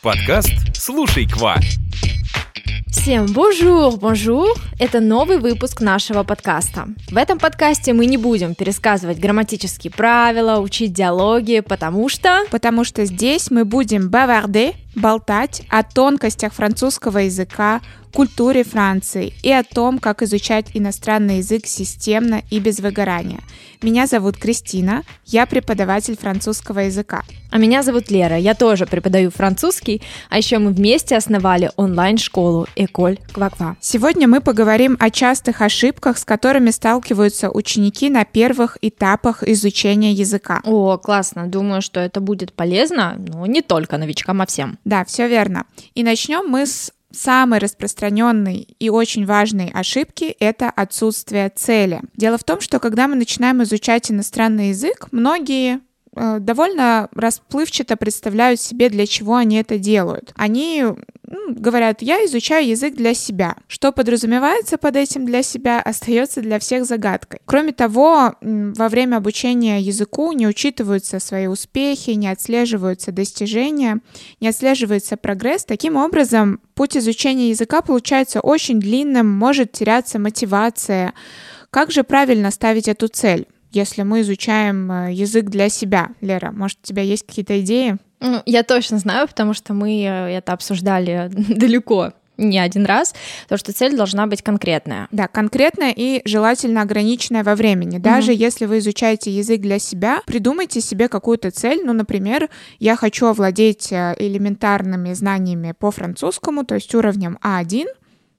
Подкаст «Слушай, quoi». Всем bonjour, bonjour! Это новый выпуск нашего подкаста. В этом подкасте мы не будем пересказывать грамматические правила, учить диалоги, потому что... Потому что здесь мы будем bavarder, болтать о тонкостях французского языка, культуре Франции и о том, как изучать иностранный язык системно и без выгорания. Меня зовут Кристина, я преподаватель французского языка. А меня зовут Лера, я тоже преподаю французский, а еще мы вместе основали онлайн-школу Эколь Кваква. Сегодня мы поговорим о частых ошибках, с которыми сталкиваются ученики на первых этапах изучения языка. О, классно, думаю, что это будет полезно, но не только новичкам, а всем. Да, все верно. И начнем мы с самой распространенной и очень важной ошибки – это отсутствие цели. Дело в том, что когда мы начинаем изучать иностранный язык, многие э, довольно расплывчато представляют себе, для чего они это делают. Они говорят, я изучаю язык для себя. Что подразумевается под этим для себя, остается для всех загадкой. Кроме того, во время обучения языку не учитываются свои успехи, не отслеживаются достижения, не отслеживается прогресс. Таким образом, путь изучения языка получается очень длинным, может теряться мотивация. Как же правильно ставить эту цель? Если мы изучаем э, язык для себя. Лера, может, у тебя есть какие-то идеи? Ну, я точно знаю, потому что мы э, это обсуждали далеко не один раз, то что цель должна быть конкретная. Да, конкретная и желательно ограниченная во времени. Даже mm-hmm. если вы изучаете язык для себя, придумайте себе какую-то цель. Ну, например, я хочу овладеть э, элементарными знаниями по французскому, то есть уровнем А1,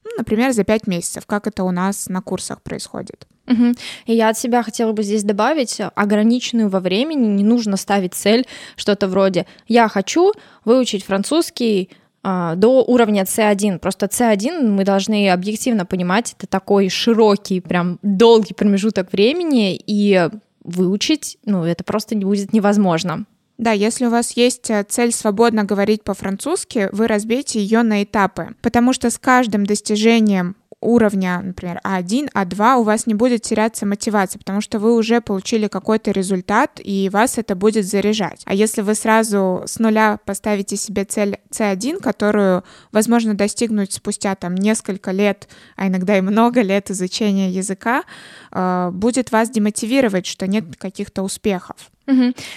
ну, например, за 5 месяцев, как это у нас на курсах происходит. Угу. И я от себя хотела бы здесь добавить ограниченную во времени, не нужно ставить цель, что-то вроде «я хочу выучить французский а, до уровня C1. Просто C1 мы должны объективно понимать, это такой широкий, прям долгий промежуток времени, и выучить, ну, это просто не будет невозможно. Да, если у вас есть э, цель свободно говорить по-французски, вы разбейте ее на этапы, потому что с каждым достижением уровня, например, А1, А2, у вас не будет теряться мотивация, потому что вы уже получили какой-то результат, и вас это будет заряжать. А если вы сразу с нуля поставите себе цель C1, которую возможно достигнуть спустя там несколько лет, а иногда и много лет изучения языка, э, будет вас демотивировать, что нет каких-то успехов.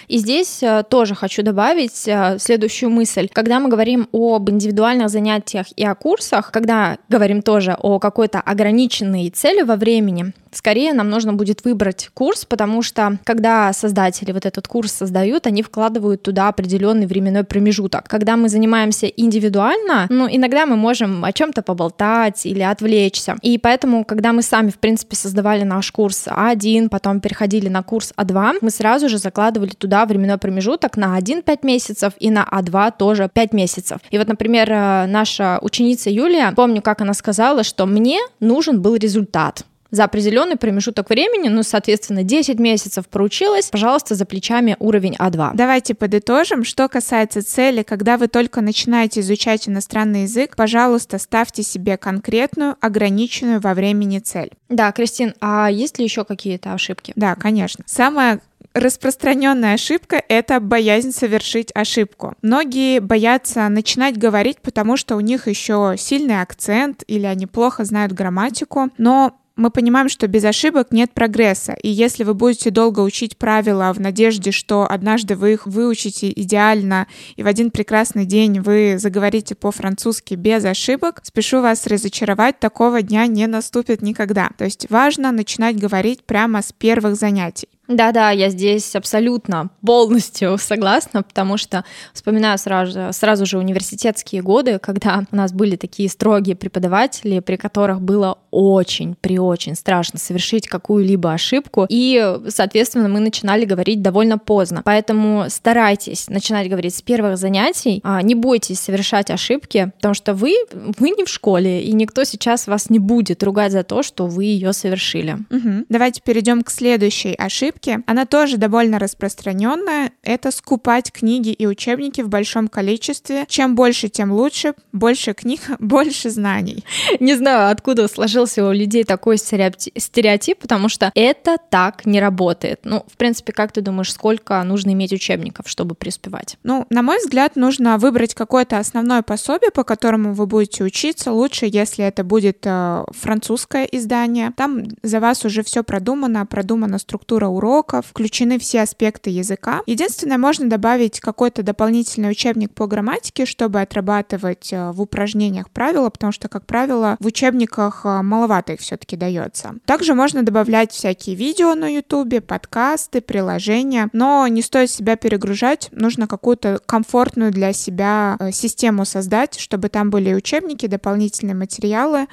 И здесь э, тоже хочу добавить э, следующую мысль. Когда мы говорим об индивидуальных занятиях и о курсах, когда говорим тоже о какой-то ограниченной цели во времени, скорее нам нужно будет выбрать курс, потому что когда создатели вот этот курс создают, они вкладывают туда определенный временной промежуток. Когда мы занимаемся индивидуально, ну, иногда мы можем о чем-то поболтать или отвлечься. И поэтому, когда мы сами, в принципе, создавали наш курс А1, потом переходили на курс А2, мы сразу же закладывали туда временной промежуток на 1 5 месяцев и на А2 тоже 5 месяцев. И вот, например, э, наша ученица Юлия, помню, как она сказала, что мне нужен был результат за определенный промежуток времени, ну, соответственно, 10 месяцев проучилась, пожалуйста, за плечами уровень А2. Давайте подытожим. Что касается цели, когда вы только начинаете изучать иностранный язык, пожалуйста, ставьте себе конкретную, ограниченную во времени цель. Да, Кристин, а есть ли еще какие-то ошибки? Да, конечно. Самое распространенная ошибка — это боязнь совершить ошибку. Многие боятся начинать говорить, потому что у них еще сильный акцент или они плохо знают грамматику, но мы понимаем, что без ошибок нет прогресса. И если вы будете долго учить правила в надежде, что однажды вы их выучите идеально, и в один прекрасный день вы заговорите по-французски без ошибок, спешу вас разочаровать, такого дня не наступит никогда. То есть важно начинать говорить прямо с первых занятий. Да-да, я здесь абсолютно полностью согласна, потому что вспоминаю сразу, сразу же университетские годы, когда у нас были такие строгие преподаватели, при которых было очень, при очень страшно совершить какую-либо ошибку, и, соответственно, мы начинали говорить довольно поздно. Поэтому старайтесь начинать говорить с первых занятий, а, не бойтесь совершать ошибки, потому что вы, вы не в школе, и никто сейчас вас не будет ругать за то, что вы ее совершили. Угу. Давайте перейдем к следующей ошибке ошибки, она тоже довольно распространенная, это скупать книги и учебники в большом количестве. Чем больше, тем лучше. Больше книг, больше знаний. Не знаю, откуда сложился у людей такой стереотип, потому что это так не работает. Ну, в принципе, как ты думаешь, сколько нужно иметь учебников, чтобы преуспевать? Ну, на мой взгляд, нужно выбрать какое-то основное пособие, по которому вы будете учиться. Лучше, если это будет э, французское издание. Там за вас уже все продумано, продумана структура уроков, включены все аспекты языка. Единственное, можно добавить какой-то дополнительный учебник по грамматике, чтобы отрабатывать э, в упражнениях правила, потому что, как правило, в учебниках э, маловато их все-таки дается. Также можно добавлять всякие видео на YouTube, подкасты, приложения, но не стоит себя перегружать, нужно какую-то комфортную для себя э, систему создать, чтобы там были учебники, дополнительные материалы,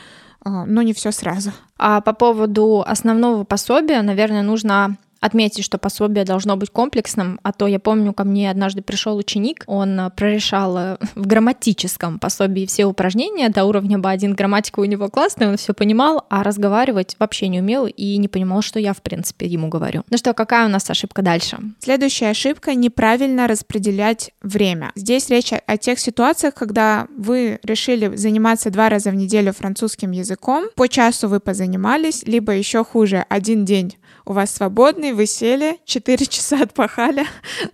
но не все сразу. А по поводу основного пособия, наверное, нужно отметить, что пособие должно быть комплексным, а то я помню, ко мне однажды пришел ученик, он э, прорешал э, в грамматическом пособии все упражнения до уровня B1, грамматика у него классная, он все понимал, а разговаривать вообще не умел и не понимал, что я, в принципе, ему говорю. Ну что, какая у нас ошибка дальше? Следующая ошибка — неправильно распределять время. Здесь речь о тех ситуациях, когда вы решили заниматься два раза в неделю французским языком, по часу вы позанимались, либо еще хуже, один день у вас свободный, вы сели, 4 часа отпахали,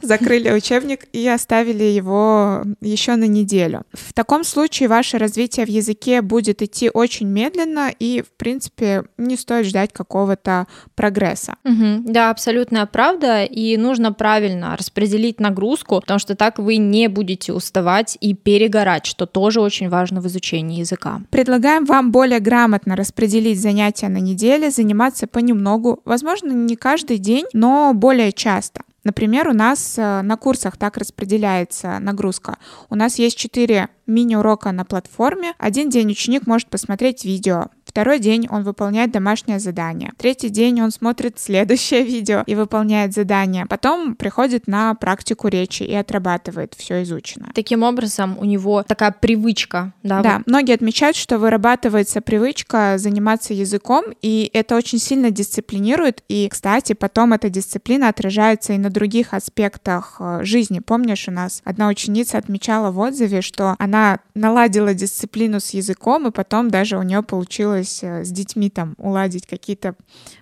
закрыли учебник и оставили его еще на неделю. В таком случае ваше развитие в языке будет идти очень медленно и, в принципе, не стоит ждать какого-то прогресса. Угу. Да, абсолютная правда, и нужно правильно распределить нагрузку, потому что так вы не будете уставать и перегорать, что тоже очень важно в изучении языка. Предлагаем вам более грамотно распределить занятия на неделе, заниматься понемногу, возможно, не каждый день, но более часто. Например, у нас э, на курсах так распределяется нагрузка. У нас есть четыре мини-урока на платформе. Один день ученик может посмотреть видео, Второй день он выполняет домашнее задание. Третий день он смотрит следующее видео и выполняет задание. Потом приходит на практику речи и отрабатывает все изученное. Таким образом, у него такая привычка, да? Да, вот. многие отмечают, что вырабатывается привычка заниматься языком, и это очень сильно дисциплинирует. И, кстати, потом эта дисциплина отражается и на других аспектах э, жизни. Помнишь, у нас одна ученица отмечала в отзыве, что она наладила дисциплину с языком, и потом даже у нее получилось получилось э, с детьми там уладить какие-то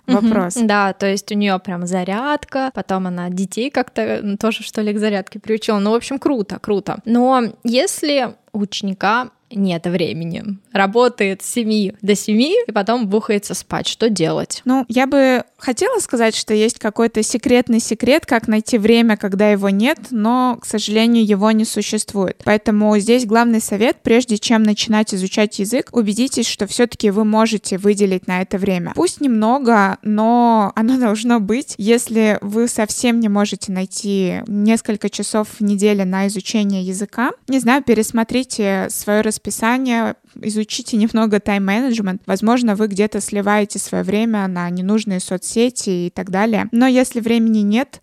вопросы. Да, то есть у нее прям зарядка, потом она детей как-то тоже что ли к зарядке приучила. Ну, в общем, круто, круто. Но если у ученика нет времени. Работает с 7 до 7 и потом бухается спать. Что делать? Ну, я бы хотела сказать, что есть какой-то секретный секрет, как найти время, когда его нет, но, к сожалению, его не существует. Поэтому здесь главный совет, прежде чем начинать изучать язык, убедитесь, что все-таки вы можете выделить на это время. Пусть немного, но оно должно быть. Если вы совсем не можете найти несколько часов в неделю на изучение языка, не знаю, пересмотрите свое расписание, изучите немного тайм-менеджмент. Возможно, вы где-то сливаете свое время на ненужные соцсети и так далее. Но если времени нет,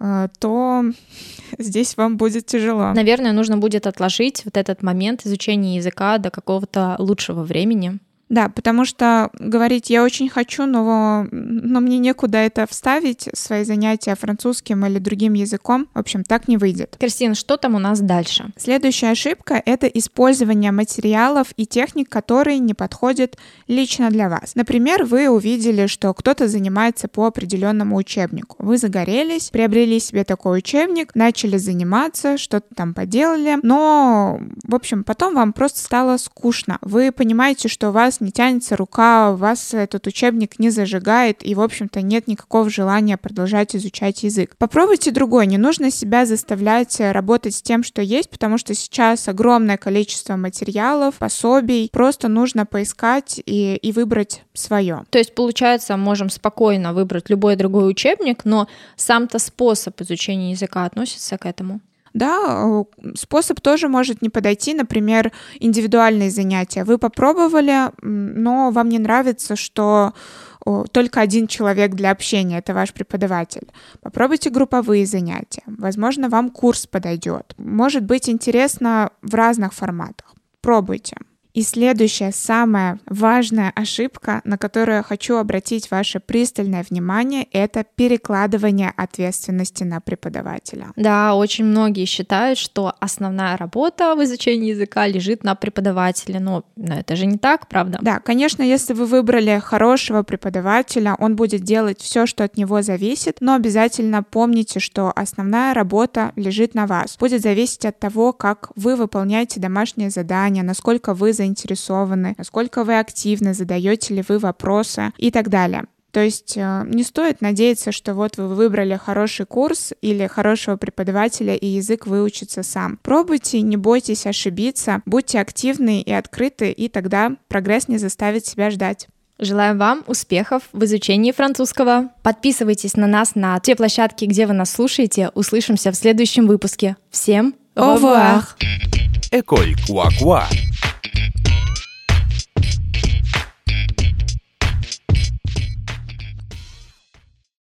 э, то здесь вам будет тяжело. Наверное, нужно будет отложить вот этот момент изучения языка до какого-то лучшего времени. Да, потому что говорить я очень хочу, но, но мне некуда это вставить, свои занятия французским или другим языком. В общем, так не выйдет. Кристина, что там у нас дальше? Следующая ошибка — это использование материалов и техник, которые не подходят лично для вас. Например, вы увидели, что кто-то занимается по определенному учебнику. Вы загорелись, приобрели себе такой учебник, начали заниматься, что-то там поделали, но, в общем, потом вам просто стало скучно. Вы понимаете, что у вас не тянется рука, вас этот учебник не зажигает, и, в общем-то, нет никакого желания продолжать изучать язык. Попробуйте другой, не нужно себя заставлять работать с тем, что есть, потому что сейчас огромное количество материалов, пособий, просто нужно поискать и, и выбрать свое. То есть, получается, можем спокойно выбрать любой другой учебник, но сам-то способ изучения языка относится к этому? Да, способ тоже может не подойти, например, индивидуальные занятия. Вы попробовали, но вам не нравится, что только один человек для общения, это ваш преподаватель. Попробуйте групповые занятия. Возможно, вам курс подойдет. Может быть интересно в разных форматах. Пробуйте. И следующая, самая важная ошибка, на которую я хочу обратить ваше пристальное внимание, это перекладывание ответственности на преподавателя. Да, очень многие считают, что основная работа в изучении языка лежит на преподавателе, но, но это же не так, правда? Да, конечно, если вы выбрали хорошего преподавателя, он будет делать все, что от него зависит, но обязательно помните, что основная работа лежит на вас. Будет зависеть от того, как вы выполняете домашние задания, насколько вы заинтересованы, насколько вы активны, задаете ли вы вопросы и так далее. То есть э, не стоит надеяться, что вот вы выбрали хороший курс или хорошего преподавателя, и язык выучится сам. Пробуйте, не бойтесь ошибиться, будьте активны и открыты, и тогда прогресс не заставит себя ждать. Желаем вам успехов в изучении французского. Подписывайтесь на нас на те площадки, где вы нас слушаете. Услышимся в следующем выпуске. Всем au revoir! Quoi